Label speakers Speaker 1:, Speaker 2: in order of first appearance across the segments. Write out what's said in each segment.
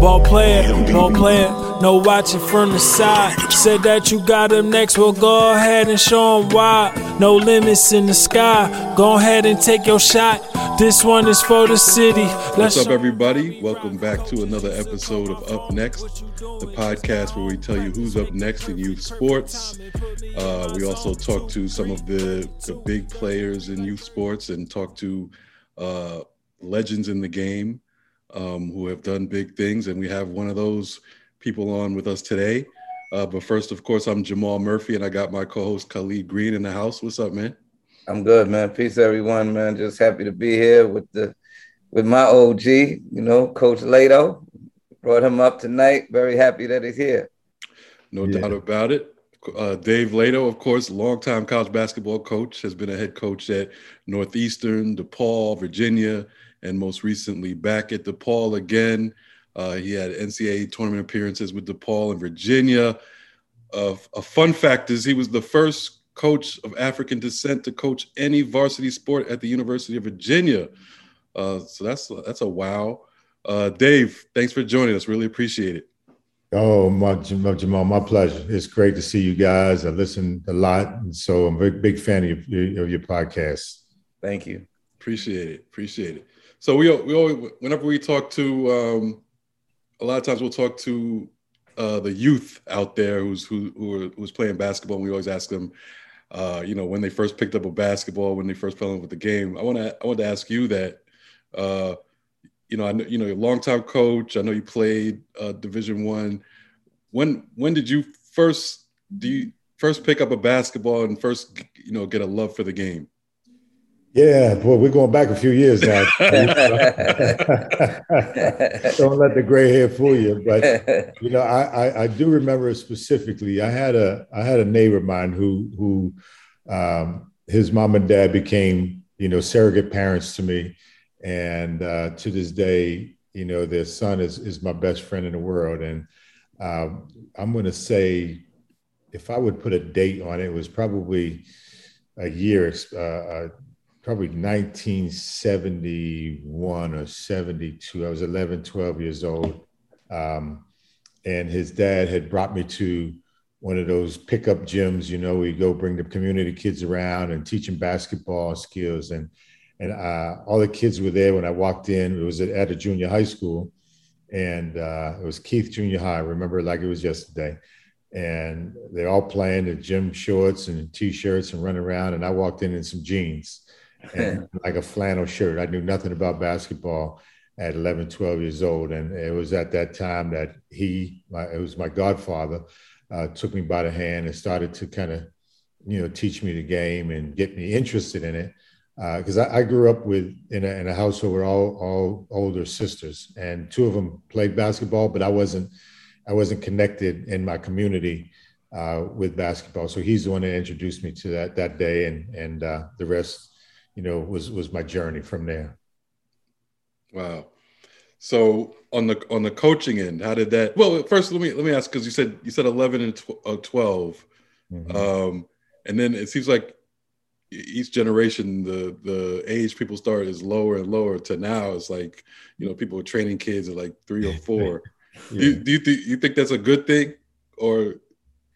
Speaker 1: ball player, ball player, no watching from the side. Said that you got him next, well go ahead and show him why. No limits in the sky, go ahead and take your shot. This one is for the city.
Speaker 2: Let's What's up, everybody? Welcome back to another episode of Up Next, the podcast where we tell you who's up next in youth sports. Uh, we also talk to some of the, the big players in youth sports and talk to uh, legends in the game um, who have done big things. And we have one of those people on with us today. Uh, but first, of course, I'm Jamal Murphy, and I got my co-host Khalid Green in the house. What's up, man?
Speaker 3: I'm good, man. Peace, everyone, man. Just happy to be here with the with my OG, you know, Coach Leitao. Brought him up tonight. Very happy that he's here.
Speaker 2: No yeah. doubt about it. Uh, Dave Leitao, of course, longtime college basketball coach, has been a head coach at Northeastern, DePaul, Virginia, and most recently back at DePaul again. Uh, he had NCAA tournament appearances with DePaul and Virginia. Uh, a fun fact is he was the first coach of African descent to coach any varsity sport at the University of Virginia. Uh, so that's that's a wow. Uh, Dave, thanks for joining us. Really appreciate it.
Speaker 4: Oh, my, Jamal, my pleasure. It's great to see you guys. I listen a lot, and so I'm a big, big fan of your, of your podcast.
Speaker 3: Thank you.
Speaker 2: Appreciate it. Appreciate it. So we we always, whenever we talk to, um, a lot of times we'll talk to uh, the youth out there who's who, who are, who's playing basketball. And we always ask them, uh, you know, when they first picked up a basketball, when they first fell in with the game. I want to I want to ask you that. Uh, you know, I know you know you're a longtime coach. I know you played uh, Division One. When when did you first do you first pick up a basketball and first you know get a love for the game?
Speaker 4: Yeah, boy, we're going back a few years now. Don't let the gray hair fool you. But you know, I, I, I do remember specifically. I had a I had a neighbor of mine who who um, his mom and dad became you know surrogate parents to me, and uh, to this day, you know, their son is is my best friend in the world. And um, I'm going to say, if I would put a date on it, it was probably a year. Uh, uh probably 1971 or 72. I was 11, 12 years old. Um, and his dad had brought me to one of those pickup gyms, you know, we go bring the community kids around and teach them basketball skills. And, and uh, all the kids were there when I walked in. It was at, at a junior high school. And uh, it was Keith Junior High. I remember like it was yesterday. And they're all playing the gym shorts and t-shirts and running around. And I walked in in some jeans and like a flannel shirt. I knew nothing about basketball at 11, 12 years old. And it was at that time that he, my, it was my godfather, uh, took me by the hand and started to kind of, you know, teach me the game and get me interested in it. Because uh, I, I, grew up with in a, in a household with all all older sisters, and two of them played basketball, but I wasn't I wasn't connected in my community uh, with basketball. So he's the one that introduced me to that that day, and and uh, the rest you know, was was my journey from there.
Speaker 2: Wow. So on the on the coaching end, how did that? Well, first let me let me ask because you said you said eleven and tw- uh, 12 mm-hmm. um, and then it seems like each generation the the age people start is lower and lower to now it's like you know people are training kids at like three or four. yeah. do, do, you think you think that's a good thing or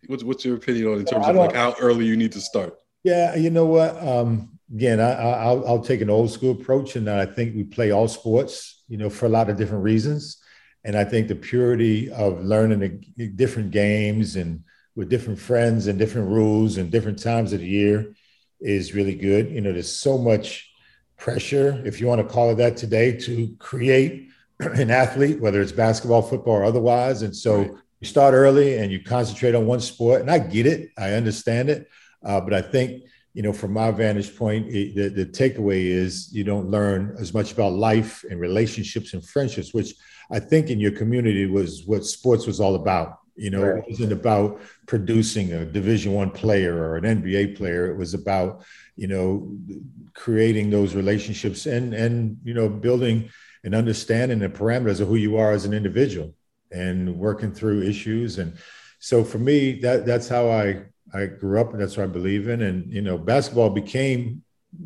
Speaker 2: what's what's your opinion on in terms of like how early you need to start?
Speaker 4: Yeah, you know what. Um, again, I, will I'll take an old school approach, and I think we play all sports, you know, for a lot of different reasons. And I think the purity of learning the different games and with different friends and different rules and different times of the year is really good. You know, there's so much pressure, if you want to call it that today, to create an athlete, whether it's basketball, football, or otherwise. And so right. you start early and you concentrate on one sport. And I get it, I understand it. Uh, but I think you know, from my vantage point, it, the, the takeaway is you don't learn as much about life and relationships and friendships, which I think in your community was what sports was all about. You know, right. it wasn't about producing a Division One player or an NBA player. It was about, you know, creating those relationships and and you know building and understanding the parameters of who you are as an individual and working through issues. And so for me, that that's how I I grew up, and that's what I believe in. And you know, basketball became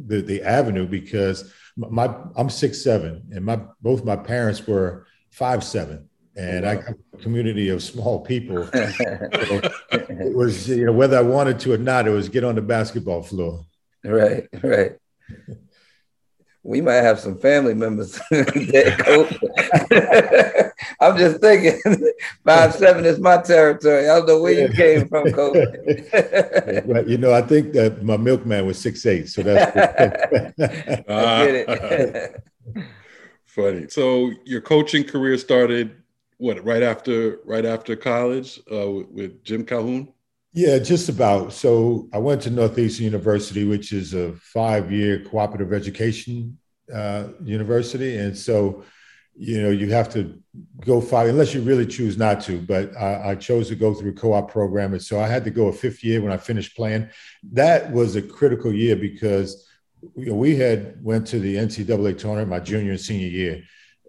Speaker 4: the the avenue because my I'm six seven, and my both my parents were five seven, and wow. I come from a community of small people. it was you know whether I wanted to or not, it was get on the basketball floor.
Speaker 3: Right, right we might have some family members I'm just thinking five seven is my territory. I don't know where you came from, coach.
Speaker 4: But you know, I think that my milkman was six eight, so that's
Speaker 2: I get it. funny. So your coaching career started what right after right after college uh, with, with Jim Calhoun?
Speaker 4: Yeah, just about. So I went to Northeastern University, which is a five-year cooperative education uh, university, and so you know you have to go five unless you really choose not to. But I, I chose to go through a co-op program, and so I had to go a fifth year when I finished playing. That was a critical year because we had went to the NCAA tournament my junior and senior year.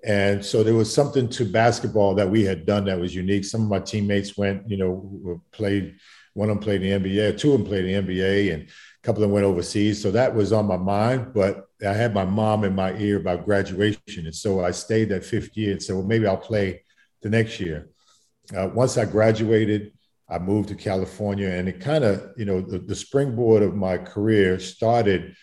Speaker 4: And so there was something to basketball that we had done that was unique. Some of my teammates went, you know, played one of them played in the NBA, two of them played in the NBA, and a couple of them went overseas. So that was on my mind. But I had my mom in my ear about graduation. And so I stayed that fifth year and said, well, maybe I'll play the next year. Uh, once I graduated, I moved to California, and it kind of, you know, the, the, springboard of my career started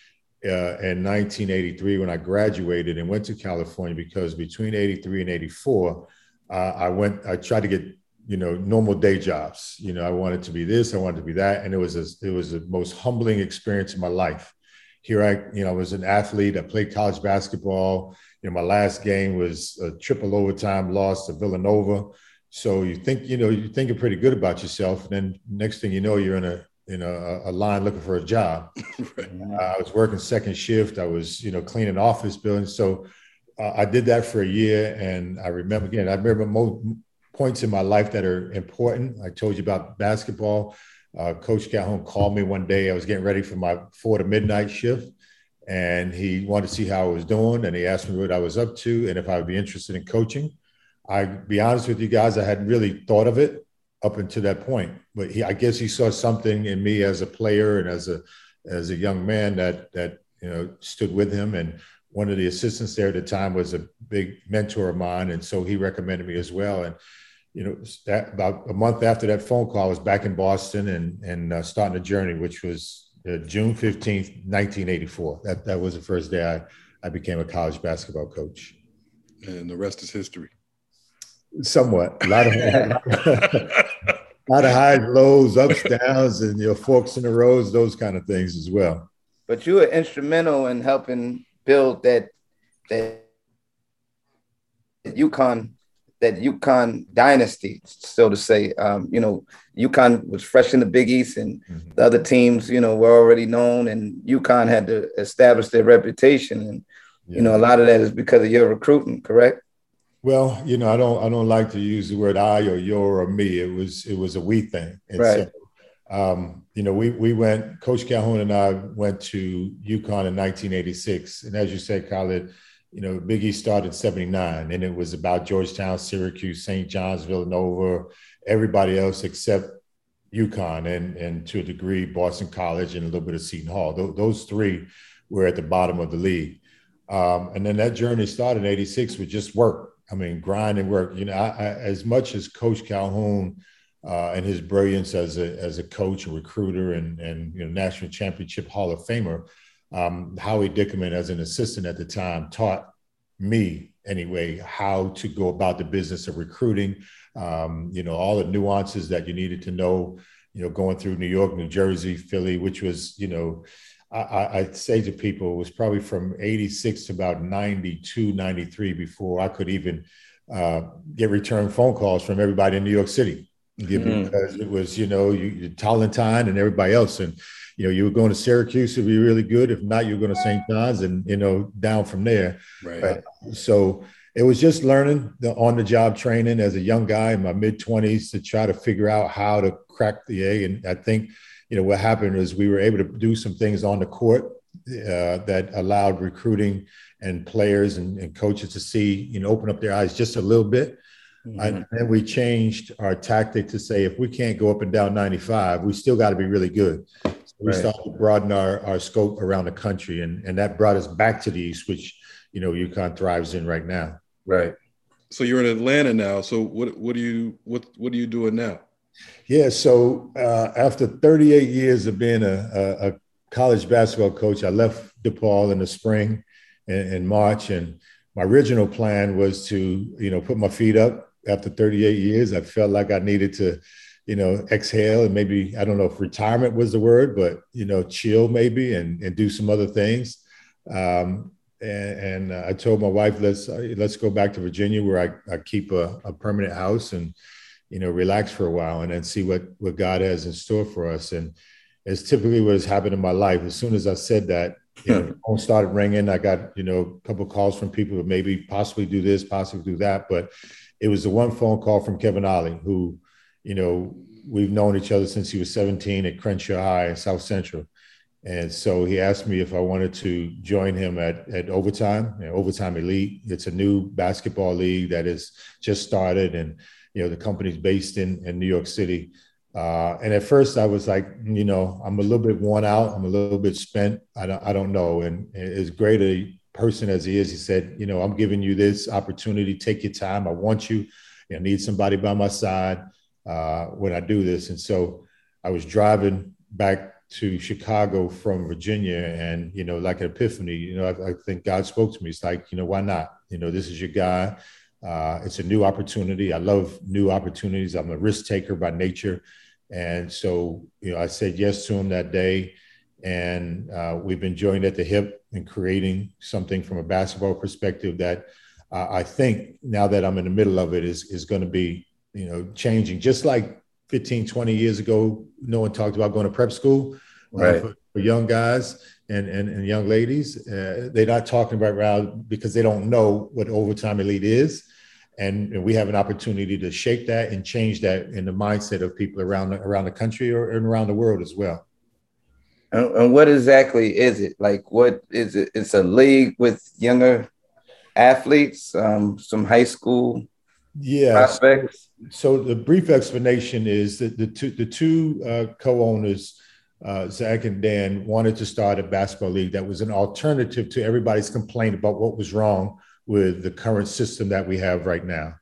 Speaker 4: uh, in 1983 when I graduated and went to California because between 83 and 84, uh, I went, I tried to get you know normal day jobs you know i wanted to be this i wanted to be that and it was a, it was the most humbling experience in my life here i you know I was an athlete i played college basketball you know my last game was a triple overtime loss to villanova so you think you know you're thinking pretty good about yourself and then next thing you know you're in a in a, a line looking for a job right. uh, i was working second shift i was you know cleaning office buildings so uh, I did that for a year, and I remember again. I remember mo- points in my life that are important. I told you about basketball. Uh, Coach Calhoun called me one day. I was getting ready for my four to midnight shift, and he wanted to see how I was doing. And he asked me what I was up to and if I would be interested in coaching. I be honest with you guys, I hadn't really thought of it up until that point. But he, I guess he saw something in me as a player and as a as a young man that that you know stood with him. And one of the assistants there at the time was a big mentor of mine, and so he recommended me as well. And you know, that, about a month after that phone call, I was back in Boston and and uh, starting a journey, which was uh, June fifteenth, nineteen eighty four. That that was the first day I I became a college basketball coach.
Speaker 2: And the rest is history.
Speaker 4: Somewhat, a lot of. a lot of highs, lows, ups, downs, and your forks in the roads, those kind of things as well.
Speaker 3: But you were instrumental in helping build that that UConn that UConn dynasty, so to say. Um, you know, UConn was fresh in the Big East, and mm-hmm. the other teams, you know, were already known, and UConn had to establish their reputation. And yeah. you know, a lot of that is because of your recruiting, correct?
Speaker 4: Well, you know, I don't, I don't like to use the word I or your or me. It was, it was a we thing.
Speaker 3: And right.
Speaker 4: So, um, you know, we we went. Coach Calhoun and I went to UConn in 1986, and as you said, Khalid you know, Big East started 79, and it was about Georgetown, Syracuse, St. John's, Villanova, everybody else except UConn and, and to a degree, Boston College and a little bit of Seton Hall. Th- those three were at the bottom of the league. Um, and then that journey started in 86 with just work. I mean, grind and work. You know, I, I, as much as Coach Calhoun uh, and his brilliance as a, as a coach and recruiter and, and you know, national championship Hall of Famer – um, Howie Dickenman, as an assistant at the time, taught me anyway how to go about the business of recruiting. Um, you know, all the nuances that you needed to know. You know, going through New York, New Jersey, Philly, which was you know. I, I'd say to people it was probably from 86 to about 92, 93 before I could even uh, get return phone calls from everybody in New York City mm. because it was, you know, you, Tolentine and everybody else. And you know, you were going to Syracuse to be really good. If not, you're going to St. John's and, you know, down from there.
Speaker 2: Right.
Speaker 4: so it was just learning the on the job training as a young guy in my mid 20s to try to figure out how to crack the egg. And I think, you know, what happened is we were able to do some things on the court uh, that allowed recruiting and players and, and, coaches to see, you know, open up their eyes just a little bit. Mm-hmm. And then we changed our tactic to say if we can't go up and down 95, we still got to be really good. We right. started to broaden our, our scope around the country, and, and that brought us back to the East, which you know UConn thrives in right now.
Speaker 3: Right.
Speaker 2: So you're in Atlanta now. So what what do you what what are you doing now?
Speaker 4: Yeah. So uh, after 38 years of being a, a, a, college basketball coach, I left DePaul in the spring in, in March, and my original plan was to you know put my feet up after 38 years. I felt like I needed to, you know, exhale and maybe, I don't know if retirement was the word, but, you know, chill maybe and, and do some other things. Um, and, and uh, I told my wife, let's, uh, let's go back to Virginia where I, I keep a, a permanent house and, you know, relax for a while and then see what, what God has in store for us. And it's typically what has happened in my life. As soon as I said that, you know, the phone started ringing. I got, you know, a couple calls from people who maybe possibly do this, possibly do that. But it was the one phone call from Kevin Ollie, who, you know, we've known each other since he was 17 at Crenshaw High in South Central. And so he asked me if I wanted to join him at, at Overtime, you know, Overtime Elite. It's a new basketball league that has just started, and you know the company's based in, in New York City. Uh, and at first, I was like, you know, I'm a little bit worn out. I'm a little bit spent. I don't, I don't know. And as great a person as he is, he said, you know, I'm giving you this opportunity. Take your time. I want you. I need somebody by my side uh, when I do this. And so I was driving back to Chicago from Virginia, and you know, like an epiphany. You know, I, I think God spoke to me. It's like, you know, why not? You know, this is your guy. Uh, it's a new opportunity. I love new opportunities. I'm a risk taker by nature. And so, you know, I said yes to him that day and uh, we've been joined at the hip and creating something from a basketball perspective that uh, I think now that I'm in the middle of it is is going to be you know changing. Just like 15, 20 years ago, no one talked about going to prep school uh, for, for, young guys and and, and young ladies. Uh, they're not talking about around because they don't know what overtime elite is. And, and we have an opportunity to shape that and change that in the mindset of people around the, around the country or and around the world as well.
Speaker 3: And, and what exactly is it? Like, what is it? It's a league with younger athletes, um, some high school
Speaker 4: yeah prospects. So the brief explanation is that the two the two uh, co-owners, uh, Zach and Dan, wanted to start a basketball league that was an alternative to everybody's complaint about what was wrong with the current system that we have right now.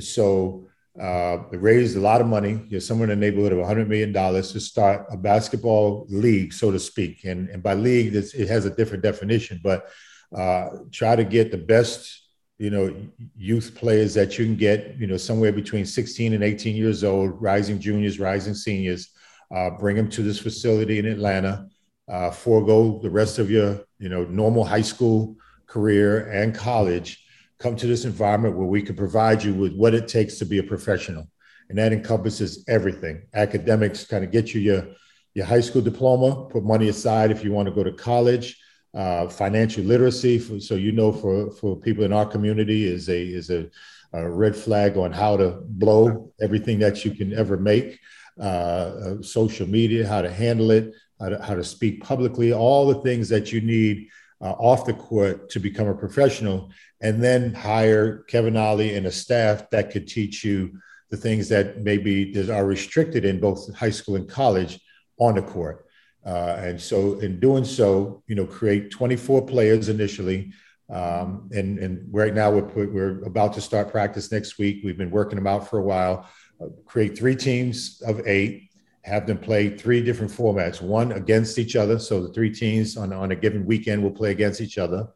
Speaker 4: So uh, it raised a lot of money, you know, somewhere in the neighborhood of $100 million to start a basketball league, so to speak. And, and by league, it has a different definition, but uh, try to get the best, you know, youth players that you can get, you know, somewhere between 16 and 18 years old, rising juniors, rising seniors, uh, bring them to this facility in Atlanta, uh, forego the rest of your, you know, normal high school career and college come to this environment where we can provide you with what it takes to be a professional. And that encompasses everything. Academics kind of get you your, your high school diploma, put money aside if you want to go to college. Uh, financial literacy, for, so you know, for, for people in our community, is a is a, a red flag on how to blow everything that you can ever make. Uh, uh, social media, how to handle it, how to, how to speak publicly, all the things that you need uh, off the court to become a professional, and then hire Kevin Ollie and a staff that could teach you the things that maybe are restricted in both high school and college on the court. Uh, and so, in doing so, you know, create 24 players initially. Um, and, and right now, we're, we're about to start practice next week. We've been working them out for a while. Uh, create three teams of eight have them play three different formats, one against each other. So the three teams on, on a given weekend will play against each other.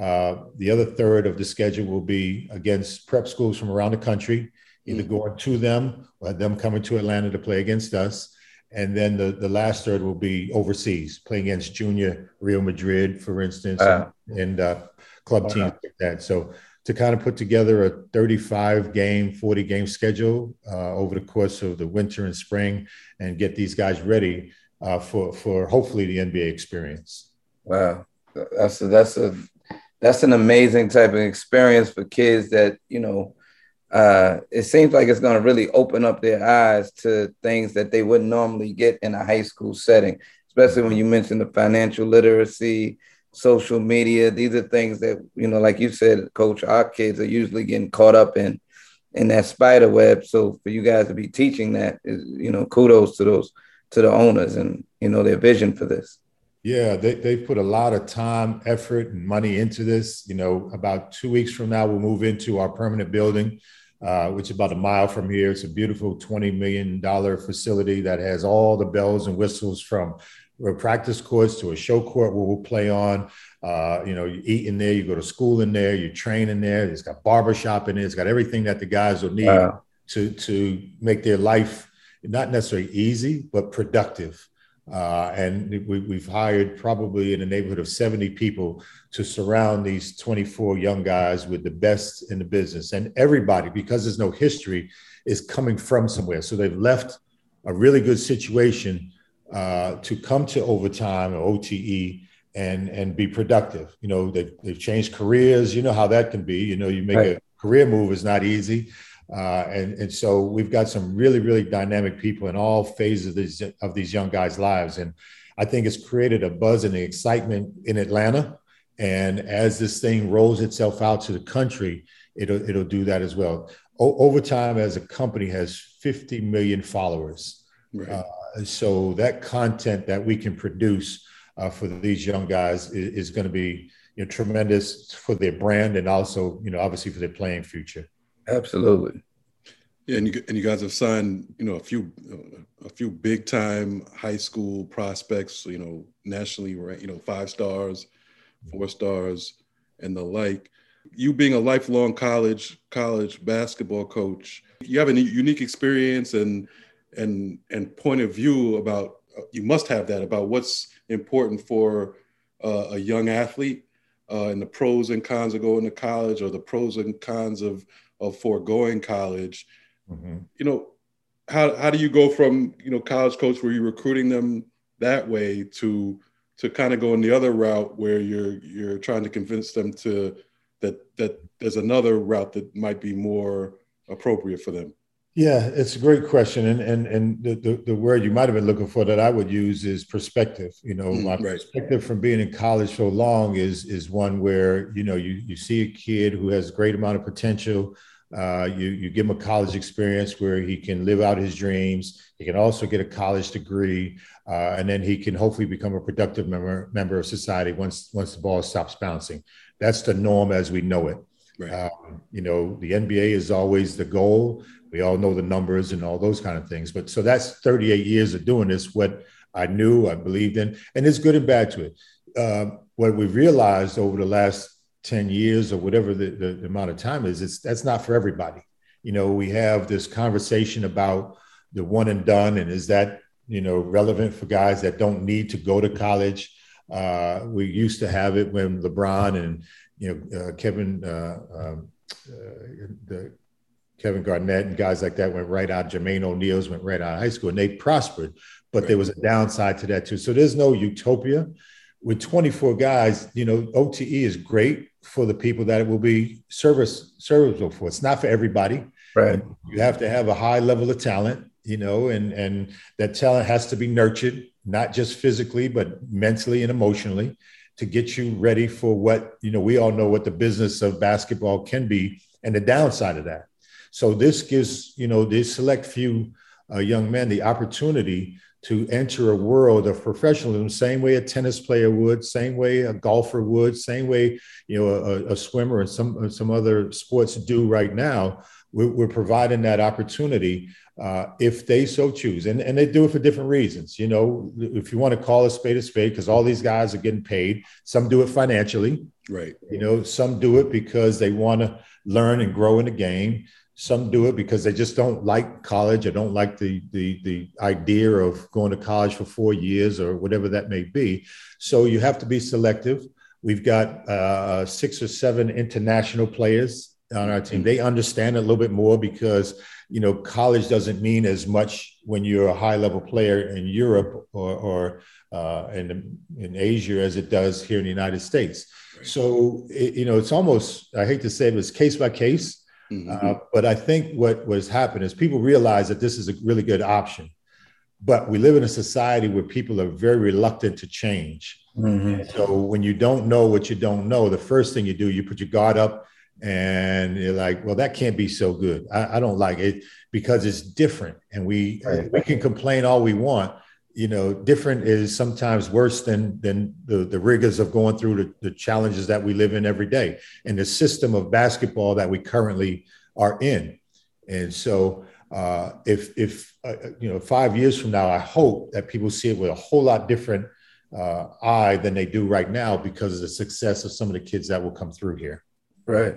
Speaker 4: Uh, the other third of the schedule will be against prep schools from around the country, either mm-hmm. going to them or them coming to Atlanta to play against us. And then the, the last third will be overseas, playing against junior Real Madrid, for instance, uh, and, uh, club teams like that. So to kind of put together a 35 game, 40 game schedule uh, over the course of the winter and spring and get these guys ready uh, for, for hopefully the NBA experience.
Speaker 3: Wow. That's a, that's a, that's an amazing type of experience for kids that, you know, uh, it seems like it's going to really open up their eyes to things that they wouldn't normally get in a high school setting, especially when you mentioned the financial literacy, social media. These are things that, you know, like you said, coach, our kids are usually getting caught up in in that spider web. So for you guys to be teaching that is, you know, kudos to those to the owners and you know their vision for this.
Speaker 4: Yeah, they they put a lot of time, effort, and money into this. You know, about two weeks from now, we'll move into our permanent building, uh, which is about a mile from here. It's a beautiful twenty million dollar facility that has all the bells and whistles from a practice courts to a show court where we'll play on. Uh, you know, you eat in there, you go to school in there, you train in there. It's got barbershop in there. It's got everything that the guys will need wow. to to make their life not necessarily easy, but productive. Uh, and we, have hired probably in the neighborhood of 70 people to surround these 24 young guys with the best in the business. And everybody, because there's no history, is coming from somewhere. So they've left a really good situation uh, to come to overtime or OTE and and be productive. You know, they've, they've changed careers. You know how that can be. You know, you make right. a career move is not easy. Uh, and, and so we've got some really, really dynamic people in all phases of these, of these young guys' lives. And I think it's created a buzz and the excitement in Atlanta. And as this thing rolls itself out to the country, it'll, it'll do that as well. O- Overtime as a company has 50 million followers. Right. Uh, so that content that we can produce uh, for these young guys is, is going to be you know, tremendous for their brand and also, you know, obviously for their playing future.
Speaker 3: Absolutely.
Speaker 2: Yeah, and you, and you guys have signed, you know, a few a few big time high school prospects, you know, nationally you know, five stars, four stars, and the like. You being a lifelong college college basketball coach, you have a unique experience and and and point of view about you must have that about what's important for uh, a young athlete uh, and the pros and cons of going to college or the pros and cons of of foregoing college. Mm-hmm. You know, how how do you go from you know college coach where you're recruiting them that way to to kind of go going the other route where you're you're trying to convince them to that that there's another route that might be more appropriate for them?
Speaker 4: Yeah, it's a great question, and and and the, the, the, word you might have been looking for that I would use is perspective. You know, mm, my right. perspective from being in college so long is is one where you know you you see a kid who has a great amount of potential. Uh, you you give him a college experience where he can live out his dreams. He can also get a college degree, uh, and then he can hopefully become a productive member member of society once once the ball stops bouncing. That's the norm as we know it. Right. Um, you know, the NBA is always the goal we all know the numbers and all those kind of things. But so that's 38 years of doing this, what I knew, I believed in, and there's good and bad to it. Uh, what we've realized over the last 10 years or whatever the, the, the amount of time is, it's that's not for everybody. You know, we have this conversation about the one and done, and is that you know relevant for guys that don't need to go to college? Uh, we used to have it when LeBron and you know uh, Kevin, uh, um, uh, the Kevin Garnett and guys like that went right out. Jermaine O'Neal's went right out of high school and they prospered, but right. there was a downside to that too. So there's no utopia. With 24 guys, you know, OTE is great for the people that it will be service serviceable for. It's not for everybody.
Speaker 3: Right.
Speaker 4: You have to have a high level of talent, you know, and and that talent has to be nurtured, not just physically, but mentally and emotionally to get you ready for what, you know, we all know what the business of basketball can be and the downside of that. So this gives, you know, this select few uh, young men the opportunity to enter a world of professionalism, same way a tennis player would, same way a golfer would, same way, you know, a, a swimmer and some, some other sports do right now. We're, we're providing that opportunity uh, if they so choose. And, and they do it for different reasons. You know, if you want to call a spade a spade, because all these guys are getting paid, some do it financially.
Speaker 2: Right.
Speaker 4: You know, some do it because they want to learn and grow in the game. Some do it because they just don't like college or don't like the, the, the idea of going to college for four years or whatever that may be. So you have to be selective. We've got uh, six or seven international players on our team. They understand a little bit more because you know college doesn't mean as much when you're a high level player in Europe or, or uh, in in Asia as it does here in the United States. Right. So it, you know it's almost I hate to say it, it's case by case. Mm-hmm. Uh, but I think what was happening is people realize that this is a really good option. But we live in a society where people are very reluctant to change. Mm-hmm. So when you don't know what you don't know, the first thing you do, you put your guard up and you're like, well, that can't be so good. I, I don't like it because it's different, and we right. we can complain all we want. You know, different is sometimes worse than than the the rigors of going through the, the challenges that we live in every day, and the system of basketball that we currently are in. And so, uh, if if uh, you know, five years from now, I hope that people see it with a whole lot different uh, eye than they do right now because of the success of some of the kids that will come through here.
Speaker 3: Right.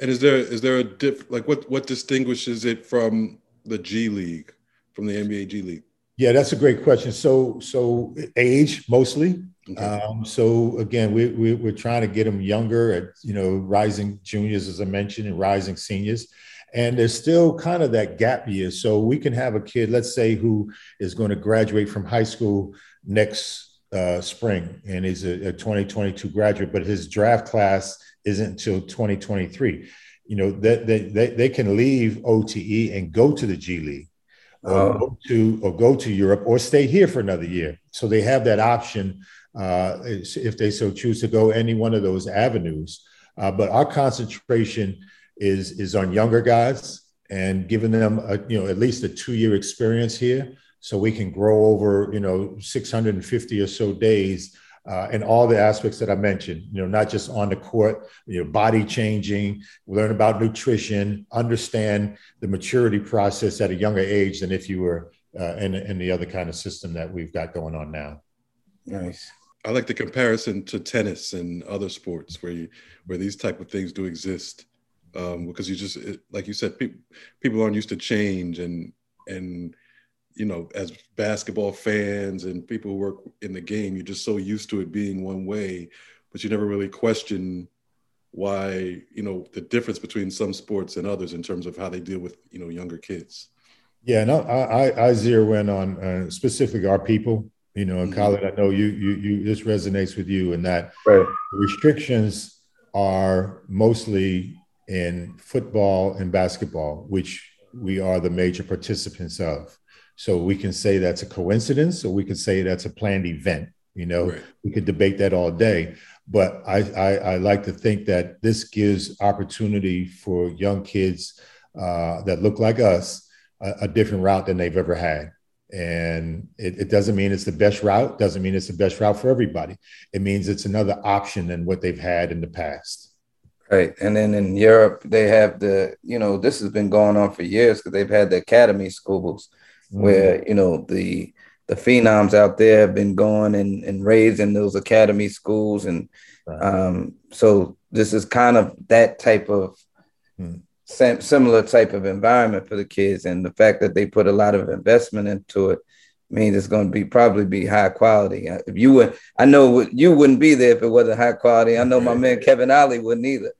Speaker 2: And is there is there a diff like what what distinguishes it from the G League, from the NBA G League?
Speaker 4: Yeah, that's a great question. So so age mostly. Okay. Um, so again, we, we we're trying to get them younger at you know rising juniors as I mentioned and rising seniors. And there's still kind of that gap year. So we can have a kid, let's say, who is going to graduate from high school next uh, spring and is a, a 2022 graduate, but his draft class isn't until 2023. You know, that they, they, they, can leave OTE and go to the G League or oh. go to or go to Europe or stay here for another year. So they have that option uh, if they so choose to go any one of those avenues. Uh, but our concentration is is on younger guys and giving them a, you know at least a two year experience here, so we can grow over you know 650 or so days uh, and all the aspects that I mentioned, you know, not just on the court, you know, body changing, learn about nutrition, understand the maturity process at a younger age than if you were uh, in, in the other kind of system that we've got going on now.
Speaker 3: Nice.
Speaker 2: I like the comparison to tennis and other sports where you, where these type of things do exist, um, because you just like you said, people people aren't used to change and and you know, as basketball fans and people who work in the game, you're just so used to it being one way, but you never really question why, you know, the difference between some sports and others in terms of how they deal with, you know, younger kids.
Speaker 4: Yeah, no, I, I, I zero in on uh, specifically our people. You know, and mm-hmm. Khalid, I know you, you, you. This resonates with you, in that right. restrictions are mostly in football and basketball, which we are the major participants of. So we can say that's a coincidence, or we could say that's a planned event. You know, right. we could debate that all day. But I, I, I, like to think that this gives opportunity for young kids uh, that look like us a, a, different route than they've ever had. And it, it doesn't mean it's the best route, doesn't mean it's the best route for everybody. It means it's another option than what they've had in the past.
Speaker 3: Right. And then in Europe, they have the, you know, this has been going on for years because they've had the academy schools. Where you know the the phenoms out there have been going and, and raised in those academy schools and right. um, so this is kind of that type of mm. sim- similar type of environment for the kids. And the fact that they put a lot of investment into it means it's going to be probably be high quality. If you would i know you wouldn't be there if it wasn't high quality. I know my man kevin ollie wouldn't either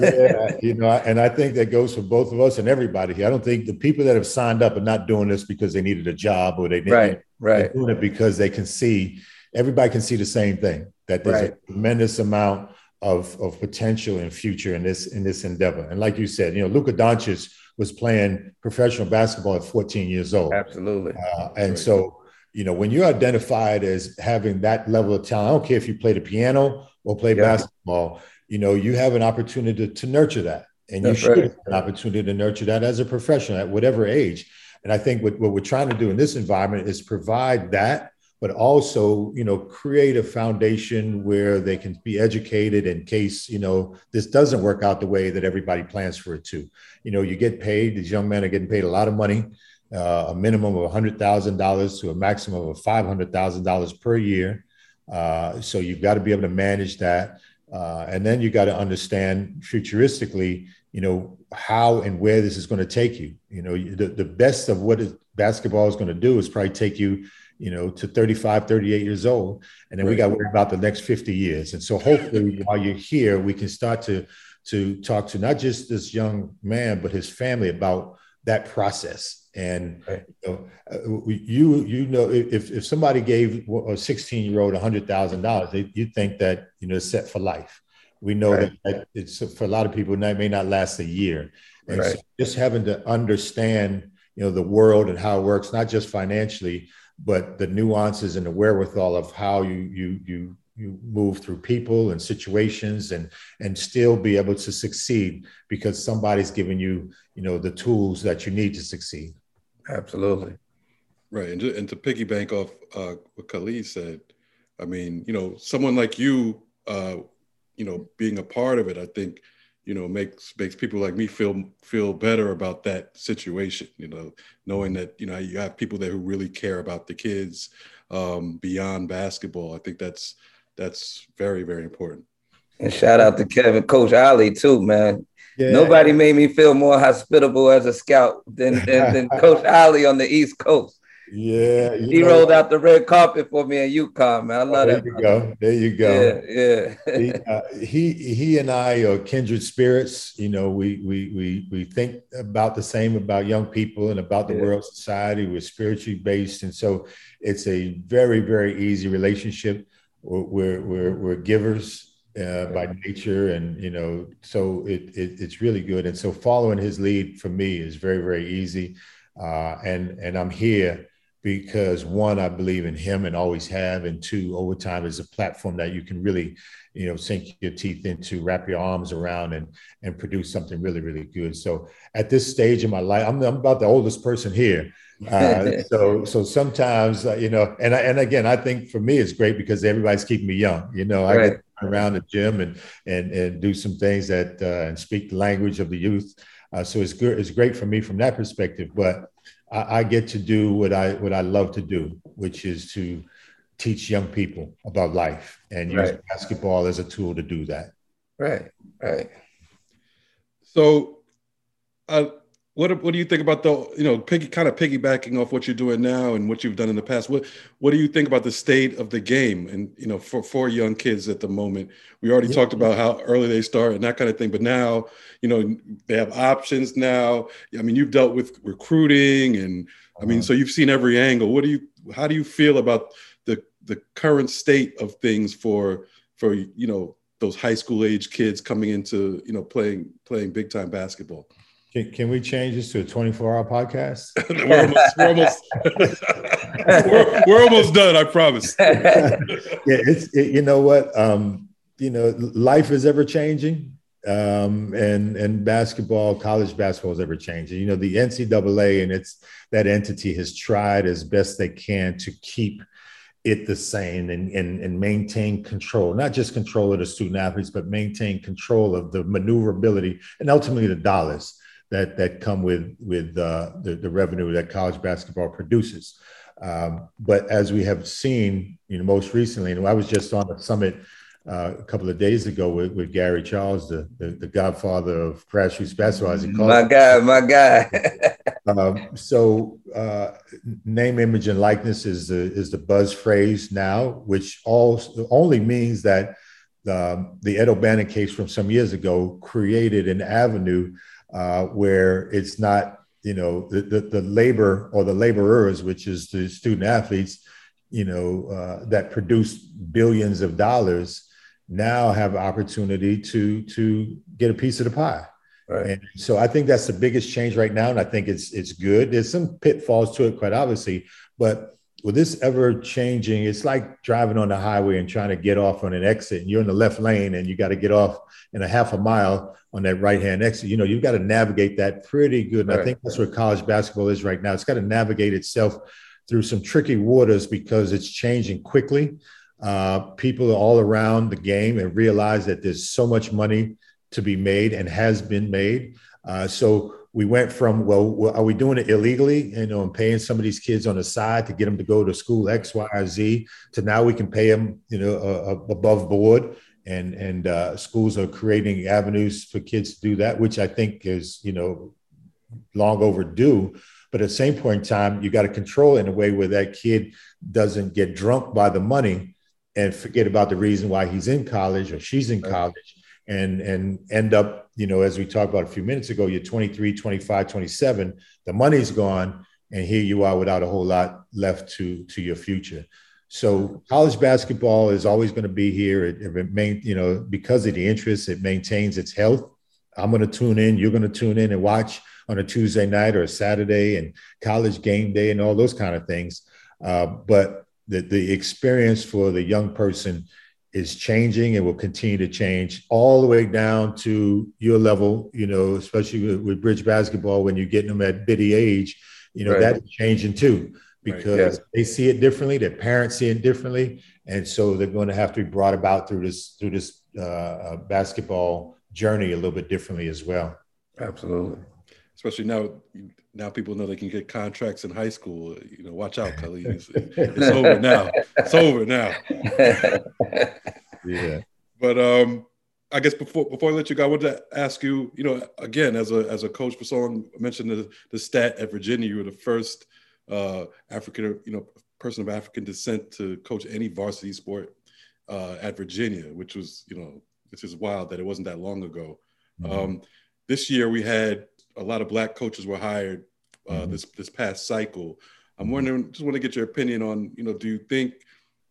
Speaker 4: yeah, you know, and I think that goes for both of us and everybody here. I don't think the people that have signed up are not doing this because they needed a job or they
Speaker 3: right, right.
Speaker 4: They're doing it because they can see everybody can see the same thing that there's right. a tremendous amount of of potential and future in this in this endeavor. And like you said, you know, Luka Doncic was playing professional basketball at 14 years old.
Speaker 3: Absolutely.
Speaker 4: Uh, and right. so, you know, when you're identified as having that level of talent, I don't care if you play the piano or play yeah. basketball you know, you have an opportunity to, to nurture that. And That's you should right. have an opportunity to nurture that as a professional at whatever age. And I think what, what we're trying to do in this environment is provide that, but also, you know, create a foundation where they can be educated in case, you know, this doesn't work out the way that everybody plans for it to. You know, you get paid, these young men are getting paid a lot of money, uh, a minimum of $100,000 to a maximum of $500,000 per year. Uh, so you've got to be able to manage that. Uh, and then you got to understand futuristically, you know, how and where this is going to take you. You know, the, the best of what basketball is going to do is probably take you, you know, to 35, 38 years old. And then right. we got to worry about the next 50 years. And so hopefully while you're here, we can start to, to talk to not just this young man, but his family about that process and you know, uh, you you know if if somebody gave a 16 year old a hundred thousand dollars, you'd think that you know it's set for life. We know right. that it's for a lot of people that may not last a year, and right. so just having to understand you know the world and how it works, not just financially, but the nuances and the wherewithal of how you you you you move through people and situations and and still be able to succeed because somebody's giving you you know the tools that you need to succeed.
Speaker 3: Absolutely.
Speaker 2: Right. And, to, and to piggyback off uh, what khalid said i mean you know someone like you uh, you know being a part of it i think you know makes makes people like me feel feel better about that situation you know knowing that you know you have people there who really care about the kids um, beyond basketball. I think that's that's very very important
Speaker 3: and shout out to kevin coach Ollie too man yeah. nobody made me feel more hospitable as a scout than, than, than coach Ollie on the east coast
Speaker 4: yeah,
Speaker 3: he know, rolled out the red carpet for me in UConn, man. I love
Speaker 4: there
Speaker 3: that.
Speaker 4: There you go. There you
Speaker 3: go. Yeah,
Speaker 4: yeah. he, uh, he he and I are kindred spirits. You know, we we we we think about the same about young people and about the yeah. world society. We're spiritually based, and so it's a very very easy relationship. We're we're we're givers. Uh, by nature, and you know, so it, it, it's really good. And so, following his lead for me is very, very easy. Uh, and and I'm here because one, I believe in him and always have, and two, overtime is a platform that you can really, you know, sink your teeth into, wrap your arms around, and and produce something really, really good. So at this stage in my life, I'm, I'm about the oldest person here. Uh, so so sometimes uh, you know, and I, and again, I think for me it's great because everybody's keeping me young. You know, I get around the gym and and and do some things that uh, and speak the language of the youth. Uh, so it's good. It's great for me from that perspective, but I, I get to do what I what I love to do, which is to teach young people about life and use right. basketball as a tool to do that.
Speaker 3: Right, right.
Speaker 2: So, uh, what what do you think about the you know piggy kind of piggybacking off what you're doing now and what you've done in the past? What what do you think about the state of the game and you know for for young kids at the moment? We already yeah. talked about how early they start and that kind of thing, but now you know they have options now. I mean, you've dealt with recruiting and I mean, uh-huh. so you've seen every angle. What do you how do you feel about the the current state of things for for you know those high school age kids coming into you know playing playing big time basketball?
Speaker 4: Can, can we change this to a 24 hour podcast?
Speaker 2: we're almost, we're, almost we're, we're, almost done, I promise.
Speaker 4: yeah, it's, it, you know what? Um, you know, life is ever changing. Um, and, and basketball, college basketball is ever changing. You know, the NCAA and it's that entity has tried as best they can to keep it the same and, and, and maintain control, not just control of the student athletes, but maintain control of the maneuverability and ultimately the dollars that that come with with uh, the the revenue that college basketball produces. Um, but as we have seen, you know, most recently, and I was just on a summit uh, a couple of days ago with, with Gary Charles, the, the, the godfather of grassroots basketball, as he calls
Speaker 3: my guy, my guy.
Speaker 4: um, so, uh, name, image, and likeness is the is the buzz phrase now, which all only means that the, the Ed O'Bannon case from some years ago created an avenue uh, where it's not, you know, the, the, the, labor or the laborers, which is the student athletes, you know, uh, that produce billions of dollars now have opportunity to to get a piece of the pie. Right. And so I think that's the biggest change right now, and I think it's it's good. There's some pitfalls to it, quite obviously, but with this ever changing, it's like driving on the highway and trying to get off on an exit. And you're in the left lane, and you got to get off in a half a mile on that right hand exit. You know, you've got to navigate that pretty good. And right. I think that's where college basketball is right now. It's got to navigate itself through some tricky waters because it's changing quickly. Uh, people are all around the game and realize that there's so much money to be made and has been made. Uh, so we went from well, are we doing it illegally you know and paying some of these kids on the side to get them to go to school x y or z to now we can pay them you know uh, above board. And and uh, schools are creating avenues for kids to do that, which I think is you know long overdue. But at the same point in time, you got to control in a way where that kid doesn't get drunk by the money and forget about the reason why he's in college or she's in college and and end up you know as we talked about a few minutes ago you're 23 25 27 the money's gone and here you are without a whole lot left to to your future so college basketball is always going to be here. It, it main, you know, because of the interest, it maintains its health. I'm going to tune in. You're going to tune in and watch on a Tuesday night or a Saturday and college game day and all those kind of things. Uh, but the, the experience for the young person is changing and will continue to change all the way down to your level, you know, especially with, with bridge basketball when you're getting them at bitty age, you know, right. that's changing too because right, yeah. they see it differently, their parents see it differently. And so they're going to have to be brought about through this through this uh, uh basketball journey a little bit differently as well.
Speaker 3: Absolutely.
Speaker 2: Especially now, now people know they can get contracts in high school. You know, watch out, Khalid. It's, it's over now. It's over now.
Speaker 4: yeah.
Speaker 2: But um, I guess before before I let you go, I wanted to ask you. You know, again, as a as a coach for someone mentioned the the stat at Virginia, you were the first uh, African, you know, person of African descent to coach any varsity sport uh, at Virginia, which was, you know, it's just wild that it wasn't that long ago. Mm-hmm. Um, this year we had a lot of black coaches were hired uh, mm-hmm. this this past cycle. I'm wondering, just want to get your opinion on, you know, do you think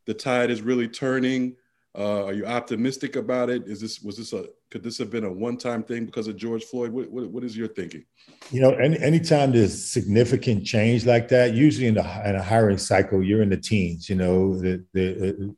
Speaker 2: the tide is really turning? Uh, are you optimistic about it? Is this was this a could this have been a one time thing because of George Floyd? What, what, what is your thinking?
Speaker 4: You know, any anytime there's significant change like that, usually in the in a hiring cycle, you're in the teens. You know, the the uh,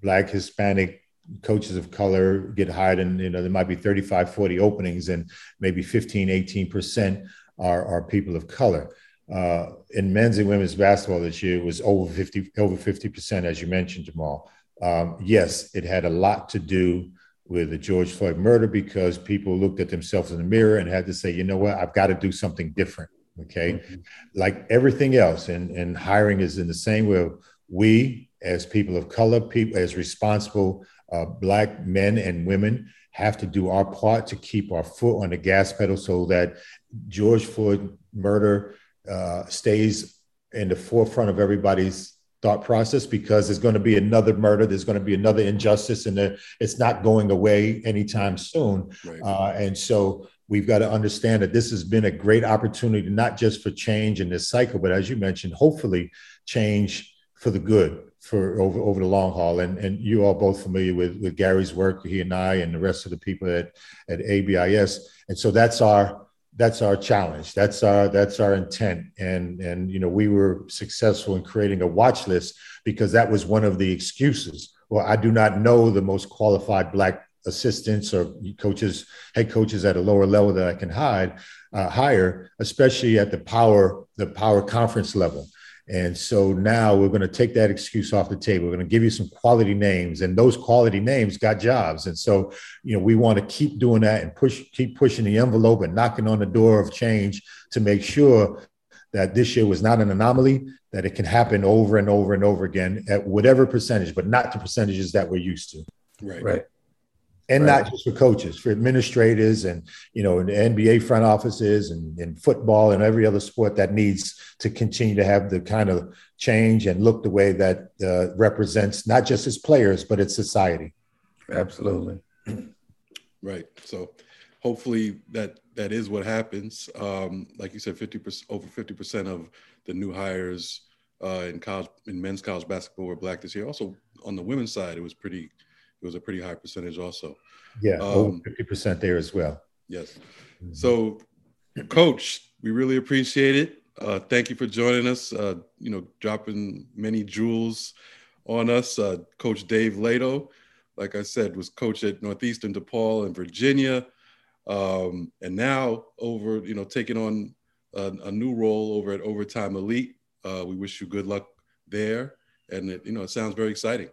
Speaker 4: black Hispanic coaches of color get hired and you know there might be 35 40 openings and maybe 15 18 percent are, are people of color. Uh, in men's and women's basketball this year it was over 50 over 50 percent as you mentioned jamal. Um, yes it had a lot to do with the george floyd murder because people looked at themselves in the mirror and had to say you know what? I've got to do something different okay? Mm-hmm. like everything else and, and hiring is in the same way. We as people of color people as responsible uh, black men and women have to do our part to keep our foot on the gas pedal so that George Floyd murder uh, stays in the forefront of everybody's thought process because there's going to be another murder, there's going to be another injustice, and it's not going away anytime soon. Right. Uh, and so we've got to understand that this has been a great opportunity, not just for change in this cycle, but as you mentioned, hopefully change for the good for over over the long haul. And and you all both familiar with with Gary's work, he and I, and the rest of the people at at ABIS. And so that's our that's our challenge. That's our that's our intent. And and you know we were successful in creating a watch list because that was one of the excuses. Well, I do not know the most qualified black assistants or coaches, head coaches at a lower level that I can hide, uh, hire, especially at the power the power conference level. And so now we're going to take that excuse off the table. We're going to give you some quality names, and those quality names got jobs. And so, you know, we want to keep doing that and push, keep pushing the envelope and knocking on the door of change to make sure that this year was not an anomaly, that it can happen over and over and over again at whatever percentage, but not the percentages that we're used to.
Speaker 2: Right. Right
Speaker 4: and right. not just for coaches, for administrators and you know, in the NBA front offices and in football and every other sport that needs to continue to have the kind of change and look the way that uh, represents not just its players but its society.
Speaker 3: Absolutely.
Speaker 2: Right. So hopefully that that is what happens. Um, like you said, fifty percent over fifty percent of the new hires uh, in college in men's college basketball were black this year. Also on the women's side, it was pretty it was a pretty high percentage also.
Speaker 4: Yeah, um, fifty percent there as well.
Speaker 2: Yes. Mm-hmm. So, Coach, we really appreciate it. Uh, thank you for joining us. Uh, you know, dropping many jewels on us. Uh, coach Dave Leitao, like I said, was coach at Northeastern DePaul in Virginia, um, and now over, you know, taking on a, a, new role over at Overtime Elite. Uh, we wish you good luck there, and it, you know, it sounds very exciting,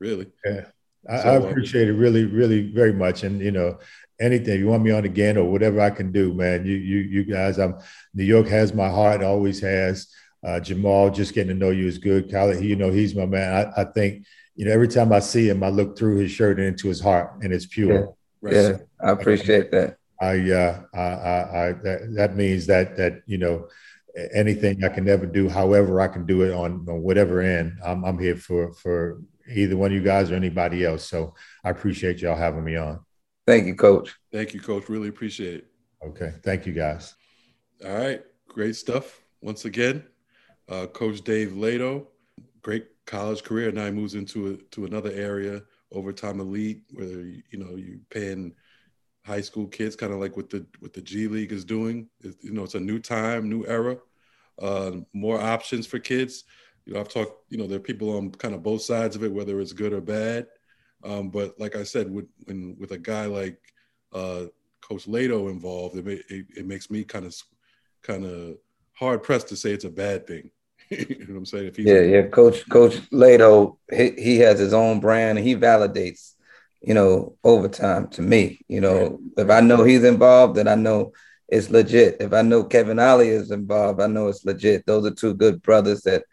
Speaker 2: really.
Speaker 4: Yeah. I, so, I appreciate it really, really very much. And you know, anything you want me on again or whatever I can do, man. You, you, you guys. I'm New York has my heart, always has. Uh, Jamal, just getting to know you is good. Khaled, he, you know, he's my man. I, I, think, you know, every time I see him, I look through his shirt and into his heart, and it's pure.
Speaker 3: Yeah, yeah I appreciate that.
Speaker 4: I, uh, I, I, I that, that means that that you know anything I can ever do, however I can do it on, on whatever end, I'm, I'm here for for either one of you guys or anybody else. So I appreciate y'all having me on.
Speaker 3: Thank you, Coach.
Speaker 2: Thank you, Coach. Really appreciate it.
Speaker 4: Okay. Thank you, guys.
Speaker 2: All right. Great stuff. Once again, uh, Coach Dave Leitao, great college career. Now he moves into a, to another area, overtime elite, where you know you paying high school kids, kind of like what the what the G League is doing. It, you know, it's a new time, new era, uh, more options for kids you know, I've talked, you know, there are people on kind of both sides of it, whether it's good or bad. Um, but like I said, with when with a guy like uh, Coach Leitao involved, it, it, it makes me kind of kind of hard pressed to say it's a bad thing. you know what I'm saying? If
Speaker 3: he's yeah, yeah, Coach Coach Leitao, he, he has his own brand. and he validates, you know, overtime to me. You know, right. if I know he's involved, then I know it's legit. If I know Kevin Ollie is involved, I know it's legit. Those are two good brothers that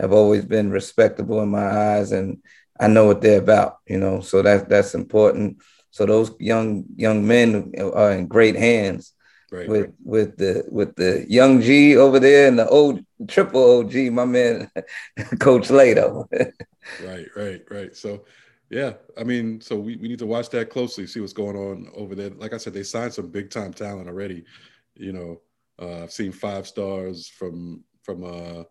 Speaker 3: have always been respectable in my eyes, and I know what they're about. You know, so that that's important. So those young young men are in great hands right, with right. with the with the young G over there and the old triple OG, my man, Coach Leitao.
Speaker 2: right, right, right. So yeah, I mean, so we, we need to watch that closely, see what's going on over there. Like I said, they signed some big time talent already. You know, uh, I've seen five stars from from uh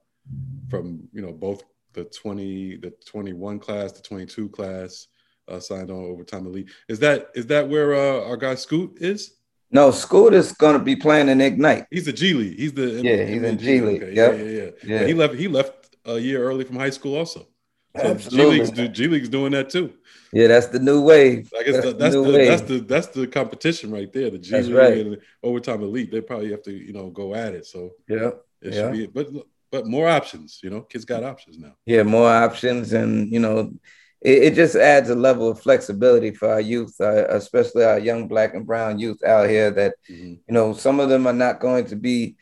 Speaker 2: from you know both the 20 the 21 class the 22 class uh, signed on overtime elite is that is that where uh, our guy scoot is
Speaker 3: no scoot is going to be playing in ignite
Speaker 2: he's the g league he's the
Speaker 3: yeah he's in g league okay. yep.
Speaker 2: yeah, yeah, yeah yeah he left he left a year early from high school also so G League's G League's doing that too.
Speaker 3: Yeah, that's the new wave.
Speaker 2: I guess that's, the, that's the, the that's the that's the competition right there. The G that's League right. and overtime elite. They probably have to you know go at it. So
Speaker 3: yeah,
Speaker 2: it
Speaker 3: yeah.
Speaker 2: should be. But but more options. You know, kids got options now.
Speaker 3: Yeah, more options, and you know, it, it just adds a level of flexibility for our youth, uh, especially our young black and brown youth out here. That mm-hmm. you know, some of them are not going to be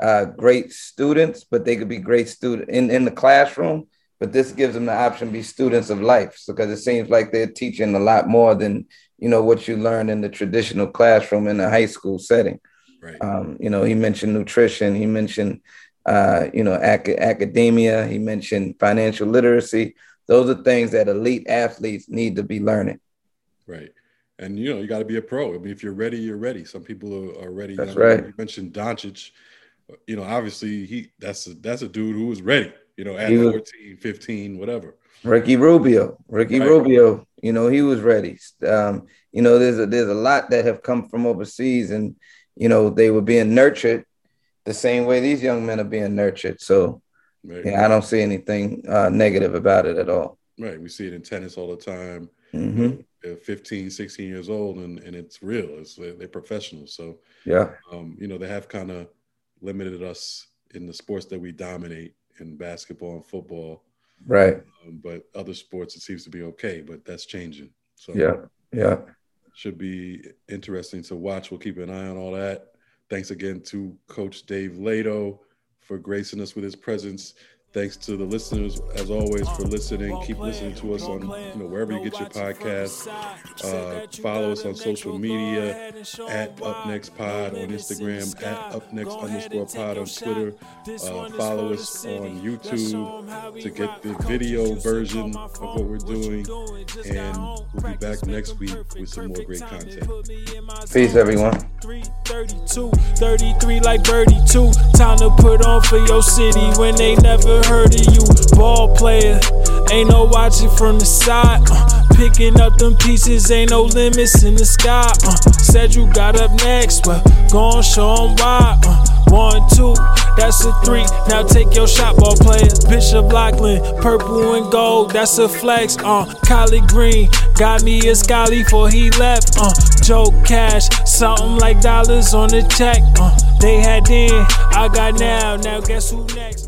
Speaker 3: uh, great students, but they could be great student in in the classroom but this gives them the option to be students of life because it seems like they're teaching a lot more than you know what you learn in the traditional classroom in a high school setting right. um, you know he mentioned nutrition he mentioned uh, you know ac- academia he mentioned financial literacy. Those are things that elite athletes need to be learning.
Speaker 2: Right. And you know you got to be a pro. I mean if you're ready you're ready. Some people are, are ready.
Speaker 3: That's right.
Speaker 2: you mentioned Doncic. You know obviously he that's a, that's a dude who was ready you know, at 14, 15, whatever.
Speaker 3: Ricky Rubio, Ricky right. Rubio, you know, he was ready. Um, you know, there's a there's a lot that have come from overseas, and you know, they were being nurtured the same way these young men are being nurtured. So, right. yeah, I don't see anything uh, negative about it at all.
Speaker 2: Right, we see it in tennis all the time.
Speaker 3: Mm-hmm.
Speaker 2: They're 15, 16 years old, and, and it's real. It's they're professionals. So,
Speaker 3: yeah,
Speaker 2: um, you know, they have kind of limited us in the sports that we dominate in basketball and football.
Speaker 3: Right.
Speaker 2: Um, but other sports, it seems to be okay, but that's changing. So
Speaker 3: yeah, yeah,
Speaker 2: should be interesting to watch. We'll keep an eye on all that. Thanks again to Coach Dave Leitao for gracing us with his presence. Thanks to the listeners, as always, for listening. Keep listening to us on, you know, wherever you get your podcast. Uh, follow us on social media at Up Next Pod on Instagram, at Up Next underscore Pod on Twitter. Uh, follow us on YouTube to get the video version of what we're doing. And we'll be back next week with some more great content.
Speaker 3: Peace, everyone.
Speaker 1: 32, 33 like Birdie 2. Time to put on for your city when they never heard of you. Ball player, ain't no watching from the side. Uh, picking up them pieces, ain't no limits in the sky. Uh, said you got up next, well, gon' show them why. Uh, one, two, that's a three. Now take your shot, ball player. Bishop Loughlin, purple and gold, that's a flex. Uh, Kylie Green, got me a Scotty for he left. Uh, Joe Cash, something like dollars on the check. Uh, they had then, I got now. Now guess who next?